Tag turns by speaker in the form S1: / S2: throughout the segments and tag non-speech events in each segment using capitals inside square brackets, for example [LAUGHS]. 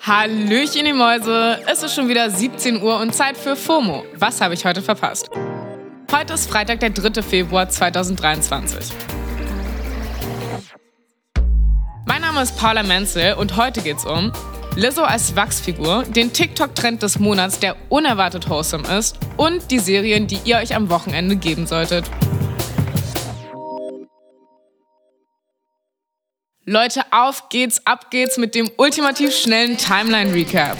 S1: Hallöchen, die Mäuse. Es ist schon wieder 17 Uhr und Zeit für FOMO. Was habe ich heute verpasst? Heute ist Freitag, der 3. Februar 2023. Mein Name ist Paula Menzel und heute geht's um Lizzo als Wachsfigur, den TikTok-Trend des Monats, der unerwartet wholesome ist und die Serien, die ihr euch am Wochenende geben solltet. Leute, auf geht's, ab geht's mit dem ultimativ schnellen Timeline-Recap.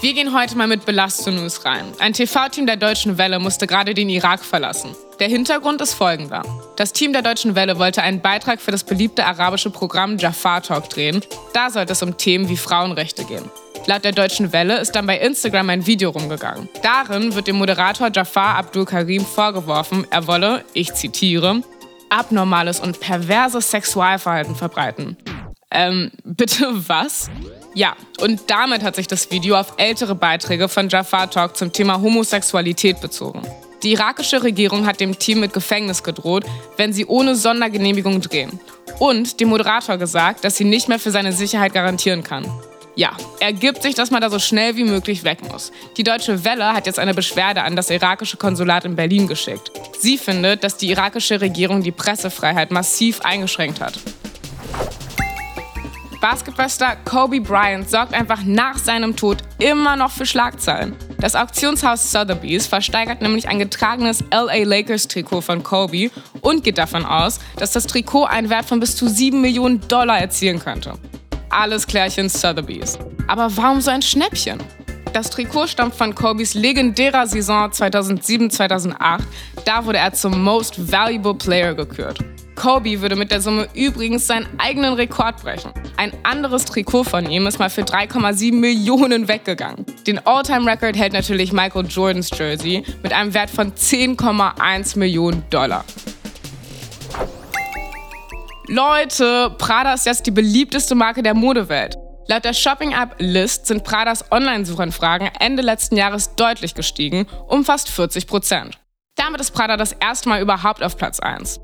S1: Wir gehen heute mal mit Belasto rein. Ein TV-Team der Deutschen Welle musste gerade den Irak verlassen. Der Hintergrund ist folgender. Das Team der Deutschen Welle wollte einen Beitrag für das beliebte arabische Programm Jafar Talk drehen. Da sollte es um Themen wie Frauenrechte gehen. Laut der Deutschen Welle ist dann bei Instagram ein Video rumgegangen. Darin wird dem Moderator Jafar Abdul Karim vorgeworfen, er wolle, ich zitiere, abnormales und perverses Sexualverhalten verbreiten. Ähm, bitte [LAUGHS] was? Ja, und damit hat sich das Video auf ältere Beiträge von Jafar Talk zum Thema Homosexualität bezogen. Die irakische Regierung hat dem Team mit Gefängnis gedroht, wenn sie ohne Sondergenehmigung drehen. Und dem Moderator gesagt, dass sie nicht mehr für seine Sicherheit garantieren kann. Ja, ergibt sich, dass man da so schnell wie möglich weg muss. Die Deutsche Welle hat jetzt eine Beschwerde an das irakische Konsulat in Berlin geschickt. Sie findet, dass die irakische Regierung die Pressefreiheit massiv eingeschränkt hat. Basketballstar Kobe Bryant sorgt einfach nach seinem Tod immer noch für Schlagzeilen. Das Auktionshaus Sotheby's versteigert nämlich ein getragenes LA Lakers Trikot von Kobe und geht davon aus, dass das Trikot einen Wert von bis zu 7 Millionen Dollar erzielen könnte alles Klärchen Sotheby's. Aber warum so ein Schnäppchen? Das Trikot stammt von Kobys legendärer Saison 2007-2008. Da wurde er zum Most Valuable Player gekürt. Kobe würde mit der Summe übrigens seinen eigenen Rekord brechen. Ein anderes Trikot von ihm ist mal für 3,7 Millionen weggegangen. Den All-Time-Record hält natürlich Michael Jordans Jersey mit einem Wert von 10,1 Millionen Dollar. Leute, Prada ist jetzt die beliebteste Marke der Modewelt. Laut der Shopping-App List sind Pradas Online-Suchanfragen Ende letzten Jahres deutlich gestiegen, um fast 40 Prozent. Damit ist Prada das erste Mal überhaupt auf Platz 1.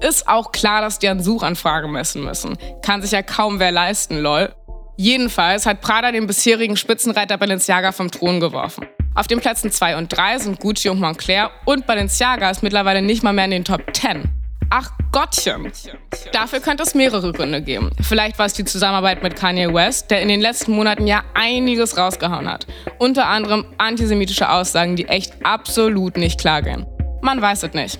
S1: Ist auch klar, dass die an Suchanfragen messen müssen. Kann sich ja kaum wer leisten, lol. Jedenfalls hat Prada den bisherigen Spitzenreiter Balenciaga vom Thron geworfen. Auf den Plätzen 2 und 3 sind Gucci und Moncler und Balenciaga ist mittlerweile nicht mal mehr in den Top 10. Ach Gottchen. Dafür könnte es mehrere Gründe geben. Vielleicht war es die Zusammenarbeit mit Kanye West, der in den letzten Monaten ja einiges rausgehauen hat. Unter anderem antisemitische Aussagen, die echt absolut nicht klar gehen. Man weiß es nicht.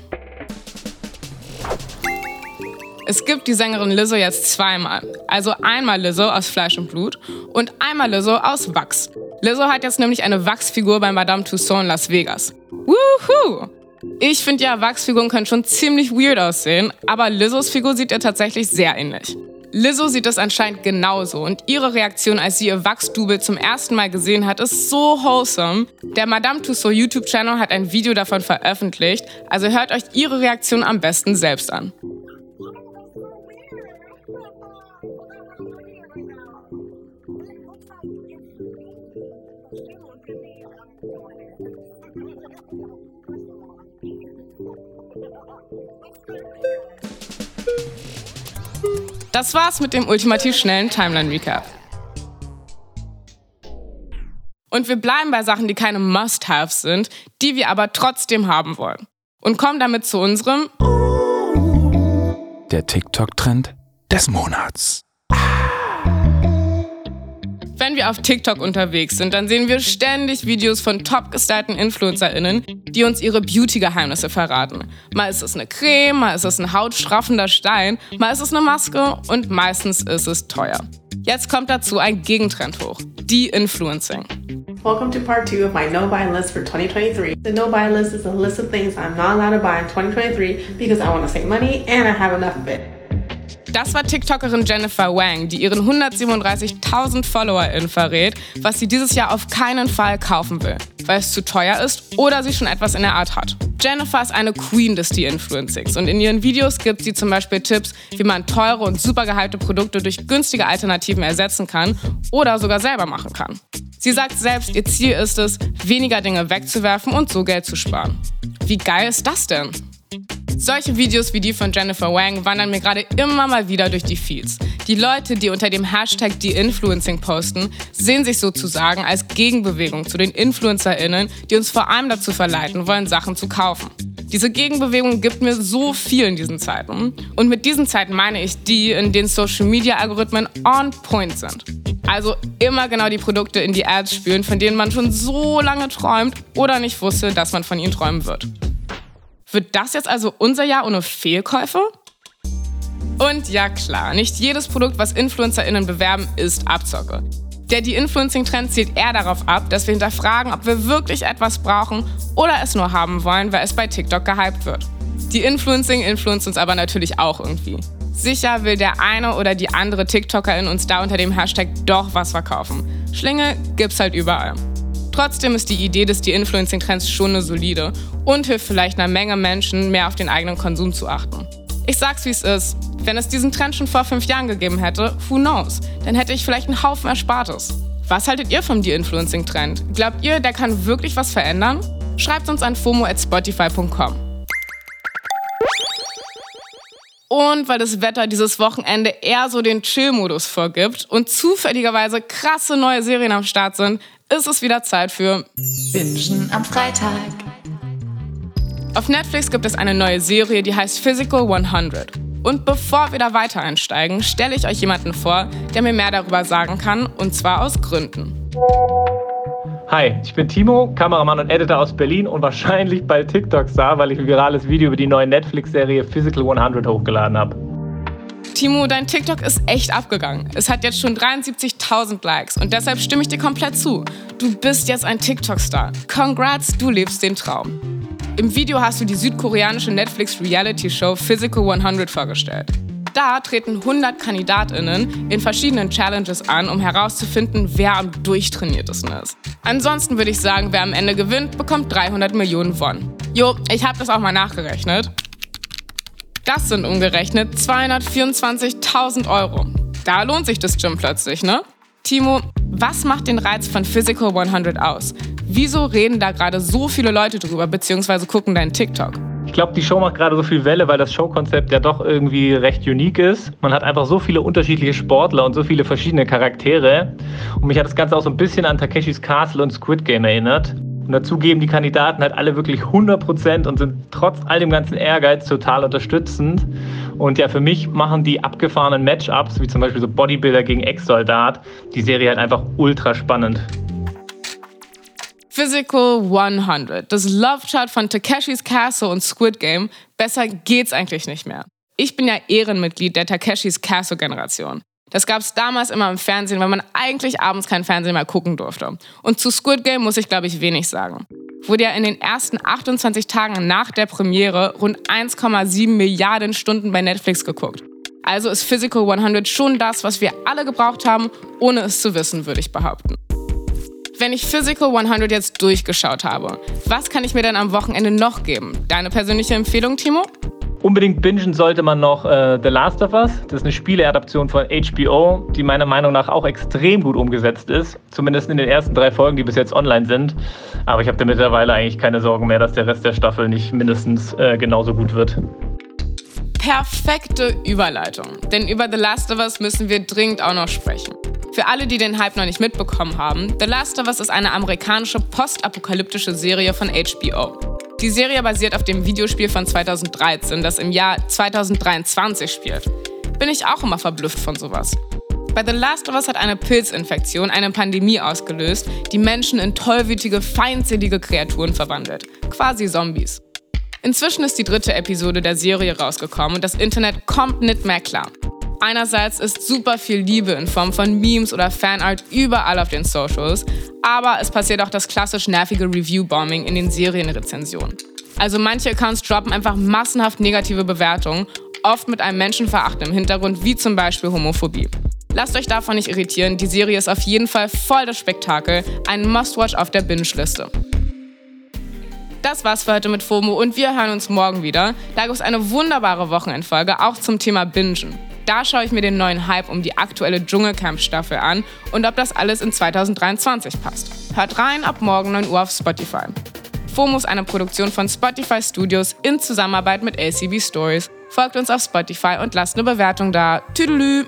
S1: Es gibt die Sängerin Lizzo jetzt zweimal. Also einmal Lizzo aus Fleisch und Blut und einmal Lizzo aus Wachs. Lizzo hat jetzt nämlich eine Wachsfigur bei Madame Tussauds in Las Vegas. Woohoo! Ich finde ja, Wachsfiguren können schon ziemlich weird aussehen, aber Lizzos Figur sieht ihr tatsächlich sehr ähnlich. Lizzo sieht das anscheinend genauso und ihre Reaktion, als sie ihr Wachsdouble zum ersten Mal gesehen hat, ist so wholesome. Der Madame Tussauds YouTube-Channel hat ein Video davon veröffentlicht, also hört euch ihre Reaktion am besten selbst an. Das war's mit dem ultimativ schnellen Timeline-Recap. Und wir bleiben bei Sachen, die keine Must-Haves sind, die wir aber trotzdem haben wollen. Und kommen damit zu unserem
S2: Der TikTok-Trend des Monats.
S1: Wenn wir auf TikTok unterwegs sind, dann sehen wir ständig Videos von top gestylten InfluencerInnen, die uns ihre Beauty-Geheimnisse verraten. Mal ist es eine Creme, mal ist es ein hautstraffender Stein, mal ist es eine Maske und meistens ist es teuer. Jetzt kommt dazu ein Gegentrend hoch: De-Influencing.
S3: Welcome to part two of my no buy list for 2023. The no buy list is a list of things I'm not allowed to buy in 2023 because I want to save money and I have enough of it.
S1: Das war TikTokerin Jennifer Wang, die ihren 137.000 FollowerInnen verrät, was sie dieses Jahr auf keinen Fall kaufen will, weil es zu teuer ist oder sie schon etwas in der Art hat. Jennifer ist eine Queen des De-Influencings und in ihren Videos gibt sie zum Beispiel Tipps, wie man teure und super gehypte Produkte durch günstige Alternativen ersetzen kann oder sogar selber machen kann. Sie sagt selbst, ihr Ziel ist es, weniger Dinge wegzuwerfen und so Geld zu sparen. Wie geil ist das denn? Solche Videos wie die von Jennifer Wang wandern mir gerade immer mal wieder durch die Feeds. Die Leute, die unter dem Hashtag De-Influencing posten, sehen sich sozusagen als Gegenbewegung zu den InfluencerInnen, die uns vor allem dazu verleiten wollen, Sachen zu kaufen. Diese Gegenbewegung gibt mir so viel in diesen Zeiten. Und mit diesen Zeiten meine ich die, in denen Social-Media-Algorithmen on point sind. Also immer genau die Produkte in die Ads spülen, von denen man schon so lange träumt oder nicht wusste, dass man von ihnen träumen wird. Wird das jetzt also unser Jahr ohne Fehlkäufe? Und ja klar, nicht jedes Produkt, was InfluencerInnen bewerben, ist Abzocke. Der die Influencing-Trend zielt eher darauf ab, dass wir hinterfragen, ob wir wirklich etwas brauchen oder es nur haben wollen, weil es bei TikTok gehypt wird. Die Influencing influenzt uns aber natürlich auch irgendwie. Sicher will der eine oder die andere TikTokerin uns da unter dem Hashtag doch was verkaufen. Schlinge gibt's halt überall. Trotzdem ist die Idee des De-Influencing-Trends schon eine solide und hilft vielleicht einer Menge Menschen, mehr auf den eigenen Konsum zu achten. Ich sag's wie es ist. Wenn es diesen Trend schon vor fünf Jahren gegeben hätte, who knows? Dann hätte ich vielleicht einen Haufen Erspartes. Was haltet ihr vom De-Influencing-Trend? Glaubt ihr, der kann wirklich was verändern? Schreibt uns an fomo at spotify.com. Und weil das Wetter dieses Wochenende eher so den Chill-Modus vorgibt und zufälligerweise krasse neue Serien am Start sind, ist es wieder Zeit für
S4: Bingen am Freitag.
S1: Auf Netflix gibt es eine neue Serie, die heißt Physical 100. Und bevor wir da weiter einsteigen, stelle ich euch jemanden vor, der mir mehr darüber sagen kann, und zwar aus Gründen.
S5: Hi, ich bin Timo, Kameramann und Editor aus Berlin und wahrscheinlich bei TikTok star, weil ich ein virales Video über die neue Netflix-Serie Physical 100 hochgeladen habe.
S1: Timo, dein TikTok ist echt abgegangen. Es hat jetzt schon 73.000 Likes und deshalb stimme ich dir komplett zu. Du bist jetzt ein TikTok-Star. Congrats, du lebst den Traum. Im Video hast du die südkoreanische Netflix-Reality-Show Physical 100 vorgestellt. Da treten 100 KandidatInnen in verschiedenen Challenges an, um herauszufinden, wer am durchtrainiertesten ist. Ansonsten würde ich sagen, wer am Ende gewinnt, bekommt 300 Millionen Won. Jo, ich habe das auch mal nachgerechnet. Das sind umgerechnet 224.000 Euro. Da lohnt sich das Gym plötzlich, ne? Timo, was macht den Reiz von Physical 100 aus? Wieso reden da gerade so viele Leute drüber, beziehungsweise gucken deinen TikTok?
S5: Ich glaube, die Show macht gerade so viel Welle, weil das Showkonzept ja doch irgendwie recht unique ist. Man hat einfach so viele unterschiedliche Sportler und so viele verschiedene Charaktere. Und mich hat das Ganze auch so ein bisschen an Takeshis Castle und Squid Game erinnert. Und dazu geben die Kandidaten halt alle wirklich 100 Prozent und sind trotz all dem ganzen Ehrgeiz total unterstützend. Und ja, für mich machen die abgefahrenen Matchups, wie zum Beispiel so Bodybuilder gegen Ex-Soldat, die Serie halt einfach ultra spannend.
S1: Physical 100, das Love Chart von Takeshis Castle und Squid Game. Besser geht's eigentlich nicht mehr. Ich bin ja Ehrenmitglied der Takeshis Castle Generation. Das gab es damals immer im Fernsehen, weil man eigentlich abends kein Fernsehen mehr gucken durfte. Und zu Squid Game muss ich, glaube ich, wenig sagen. Wurde ja in den ersten 28 Tagen nach der Premiere rund 1,7 Milliarden Stunden bei Netflix geguckt. Also ist Physical 100 schon das, was wir alle gebraucht haben, ohne es zu wissen, würde ich behaupten. Wenn ich Physical 100 jetzt durchgeschaut habe, was kann ich mir denn am Wochenende noch geben? Deine persönliche Empfehlung, Timo?
S5: Unbedingt bingen sollte man noch äh, The Last of Us. Das ist eine Spieleadaption von HBO, die meiner Meinung nach auch extrem gut umgesetzt ist. Zumindest in den ersten drei Folgen, die bis jetzt online sind. Aber ich habe da mittlerweile eigentlich keine Sorgen mehr, dass der Rest der Staffel nicht mindestens äh, genauso gut wird.
S1: Perfekte Überleitung. Denn über The Last of Us müssen wir dringend auch noch sprechen. Für alle, die den Hype noch nicht mitbekommen haben, The Last of Us ist eine amerikanische postapokalyptische Serie von HBO. Die Serie basiert auf dem Videospiel von 2013, das im Jahr 2023 spielt. Bin ich auch immer verblüfft von sowas. Bei The Last of Us hat eine Pilzinfektion eine Pandemie ausgelöst, die Menschen in tollwütige, feindselige Kreaturen verwandelt. Quasi Zombies. Inzwischen ist die dritte Episode der Serie rausgekommen und das Internet kommt nicht mehr klar. Einerseits ist super viel Liebe in Form von Memes oder Fanart überall auf den Socials, aber es passiert auch das klassisch nervige Review-Bombing in den Serienrezensionen. Also manche Accounts droppen einfach massenhaft negative Bewertungen, oft mit einem Menschenverachten im Hintergrund, wie zum Beispiel Homophobie. Lasst euch davon nicht irritieren, die Serie ist auf jeden Fall voll das Spektakel, ein Must-Watch auf der Binge-Liste. Das war's für heute mit FOMO und wir hören uns morgen wieder. Da gibt es eine wunderbare Wochenendfolge, auch zum Thema Bingen. Da schaue ich mir den neuen Hype um die aktuelle Dschungelcamp-Staffel an und ob das alles in 2023 passt. Hört rein ab morgen 9 Uhr auf Spotify. FOMO ist eine Produktion von Spotify Studios in Zusammenarbeit mit LCB Stories. Folgt uns auf Spotify und lasst eine Bewertung da. Tüdelü!